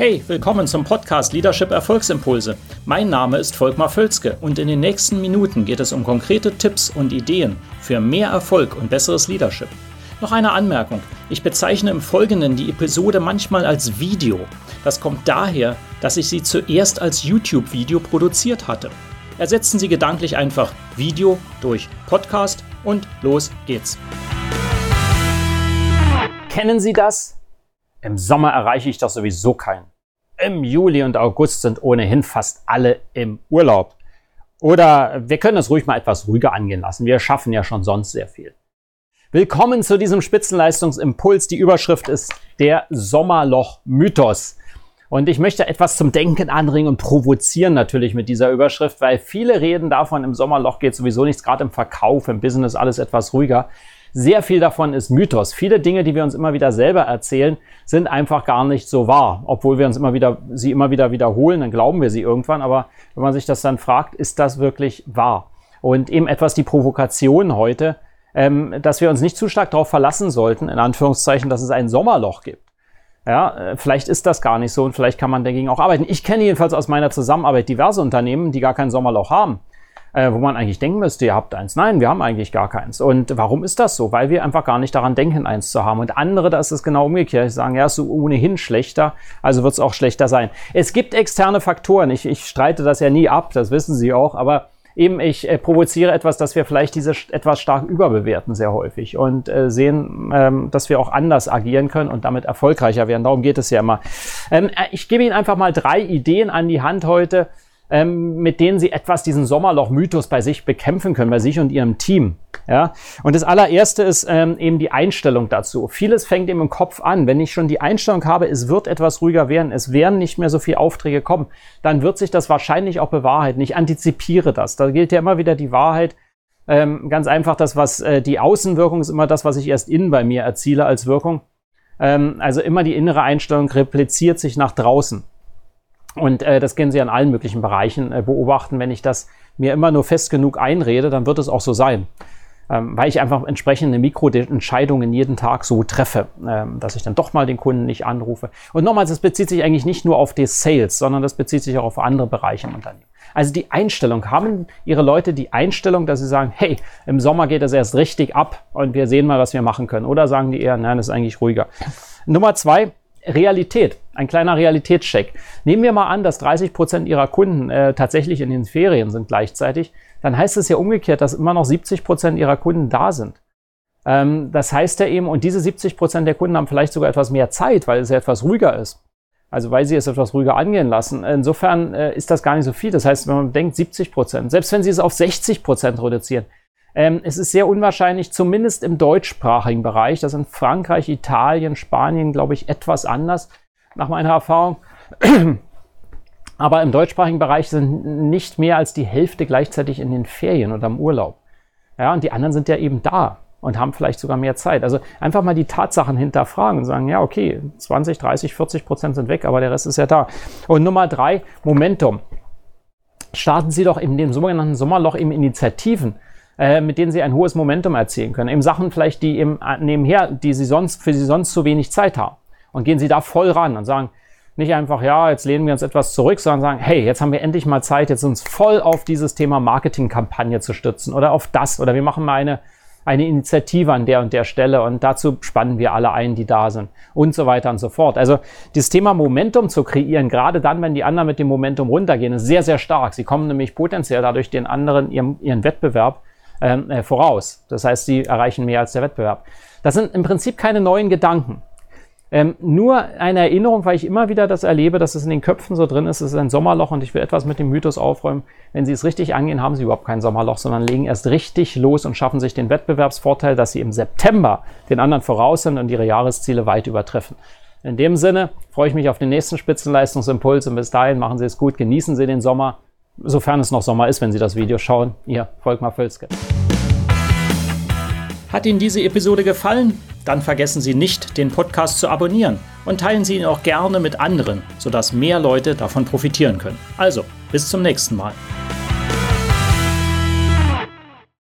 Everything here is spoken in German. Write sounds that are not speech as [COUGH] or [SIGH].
Hey, willkommen zum Podcast Leadership Erfolgsimpulse. Mein Name ist Volkmar Völzke und in den nächsten Minuten geht es um konkrete Tipps und Ideen für mehr Erfolg und besseres Leadership. Noch eine Anmerkung. Ich bezeichne im Folgenden die Episode manchmal als Video. Das kommt daher, dass ich sie zuerst als YouTube-Video produziert hatte. Ersetzen Sie gedanklich einfach Video durch Podcast und los geht's. Kennen Sie das? Im Sommer erreiche ich doch sowieso keinen. Im Juli und August sind ohnehin fast alle im Urlaub. Oder wir können es ruhig mal etwas ruhiger angehen lassen. Wir schaffen ja schon sonst sehr viel. Willkommen zu diesem Spitzenleistungsimpuls. Die Überschrift ist der Sommerloch-Mythos. Und ich möchte etwas zum Denken anregen und provozieren natürlich mit dieser Überschrift, weil viele reden davon, im Sommerloch geht sowieso nichts, gerade im Verkauf, im Business alles etwas ruhiger. Sehr viel davon ist Mythos. Viele Dinge, die wir uns immer wieder selber erzählen, sind einfach gar nicht so wahr. Obwohl wir uns immer wieder, sie immer wieder wiederholen, dann glauben wir sie irgendwann. Aber wenn man sich das dann fragt, ist das wirklich wahr? Und eben etwas die Provokation heute, ähm, dass wir uns nicht zu stark darauf verlassen sollten, in Anführungszeichen, dass es ein Sommerloch gibt. Ja, äh, vielleicht ist das gar nicht so und vielleicht kann man dagegen auch arbeiten. Ich kenne jedenfalls aus meiner Zusammenarbeit diverse Unternehmen, die gar kein Sommerloch haben äh, wo man eigentlich denken müsste, ihr habt eins. Nein, wir haben eigentlich gar keins. Und warum ist das so? Weil wir einfach gar nicht daran denken, eins zu haben. Und andere, da ist es genau umgekehrt. Die sagen, ja, ist so ohnehin schlechter, also wird es auch schlechter sein. Es gibt externe Faktoren. Ich, ich streite das ja nie ab, das wissen Sie auch, aber eben ich äh, provoziere etwas, dass wir vielleicht diese etwas stark überbewerten sehr häufig und äh, sehen, ähm, dass wir auch anders agieren können und damit erfolgreicher werden. Darum geht es ja immer. Ähm, äh, ich gebe Ihnen einfach mal drei Ideen an die Hand heute, ähm, mit denen sie etwas diesen Sommerloch-Mythos bei sich bekämpfen können, bei sich und ihrem Team. Ja? Und das allererste ist ähm, eben die Einstellung dazu. Vieles fängt eben im Kopf an. Wenn ich schon die Einstellung habe, es wird etwas ruhiger werden, es werden nicht mehr so viele Aufträge kommen, dann wird sich das wahrscheinlich auch bewahrheiten. Ich antizipiere das. Da gilt ja immer wieder die Wahrheit. Ähm, ganz einfach, das, was äh, die Außenwirkung ist immer das, was ich erst innen bei mir erziele als Wirkung. Ähm, also immer die innere Einstellung repliziert sich nach draußen. Und äh, das können Sie an allen möglichen Bereichen äh, beobachten. Wenn ich das mir immer nur fest genug einrede, dann wird es auch so sein. Ähm, weil ich einfach entsprechende Mikroentscheidungen jeden Tag so treffe, ähm, dass ich dann doch mal den Kunden nicht anrufe. Und nochmals, das bezieht sich eigentlich nicht nur auf die Sales, sondern das bezieht sich auch auf andere Bereiche im Unternehmen. Also die Einstellung, haben Ihre Leute die Einstellung, dass sie sagen, hey, im Sommer geht es erst richtig ab und wir sehen mal, was wir machen können. Oder sagen die eher, nein, das ist eigentlich ruhiger. Nummer zwei, Realität, ein kleiner Realitätscheck. Nehmen wir mal an, dass 30 Prozent Ihrer Kunden äh, tatsächlich in den Ferien sind gleichzeitig, dann heißt es ja umgekehrt, dass immer noch 70 Prozent Ihrer Kunden da sind. Ähm, das heißt ja eben, und diese 70 Prozent der Kunden haben vielleicht sogar etwas mehr Zeit, weil es ja etwas ruhiger ist. Also weil sie es etwas ruhiger angehen lassen. Insofern äh, ist das gar nicht so viel. Das heißt, wenn man denkt 70 Prozent, selbst wenn Sie es auf 60 Prozent reduzieren, ähm, es ist sehr unwahrscheinlich, zumindest im deutschsprachigen Bereich, das sind Frankreich, Italien, Spanien, glaube ich, etwas anders, nach meiner Erfahrung. [CLEARS THROAT] Aber im deutschsprachigen Bereich sind nicht mehr als die Hälfte gleichzeitig in den Ferien oder im Urlaub. Ja, und die anderen sind ja eben da und haben vielleicht sogar mehr Zeit. Also einfach mal die Tatsachen hinterfragen und sagen, ja, okay, 20, 30, 40 Prozent sind weg, aber der Rest ist ja da. Und Nummer drei, Momentum. Starten Sie doch in dem sogenannten Sommerloch eben Initiativen äh, mit denen sie ein hohes Momentum erzielen können. Eben Sachen vielleicht, die eben nebenher, die sie sonst, für sie sonst zu wenig Zeit haben. Und gehen sie da voll ran und sagen, nicht einfach, ja, jetzt lehnen wir uns etwas zurück, sondern sagen, hey, jetzt haben wir endlich mal Zeit, jetzt uns voll auf dieses Thema Marketingkampagne zu stützen oder auf das oder wir machen mal eine, eine Initiative an der und der Stelle und dazu spannen wir alle ein, die da sind und so weiter und so fort. Also das Thema Momentum zu kreieren, gerade dann, wenn die anderen mit dem Momentum runtergehen, ist sehr, sehr stark. Sie kommen nämlich potenziell dadurch den anderen ihren, ihren Wettbewerb ähm, äh, voraus. Das heißt, sie erreichen mehr als der Wettbewerb. Das sind im Prinzip keine neuen Gedanken. Ähm, nur eine Erinnerung, weil ich immer wieder das erlebe, dass es in den Köpfen so drin ist, es ist ein Sommerloch und ich will etwas mit dem Mythos aufräumen. Wenn Sie es richtig angehen, haben Sie überhaupt kein Sommerloch, sondern legen erst richtig los und schaffen sich den Wettbewerbsvorteil, dass Sie im September den anderen voraus sind und Ihre Jahresziele weit übertreffen. In dem Sinne freue ich mich auf den nächsten Spitzenleistungsimpuls und bis dahin machen Sie es gut, genießen Sie den Sommer sofern es noch Sommer ist, wenn Sie das Video schauen. Ihr Volkmar Völzke. Hat Ihnen diese Episode gefallen? Dann vergessen Sie nicht, den Podcast zu abonnieren und teilen Sie ihn auch gerne mit anderen, sodass mehr Leute davon profitieren können. Also, bis zum nächsten Mal.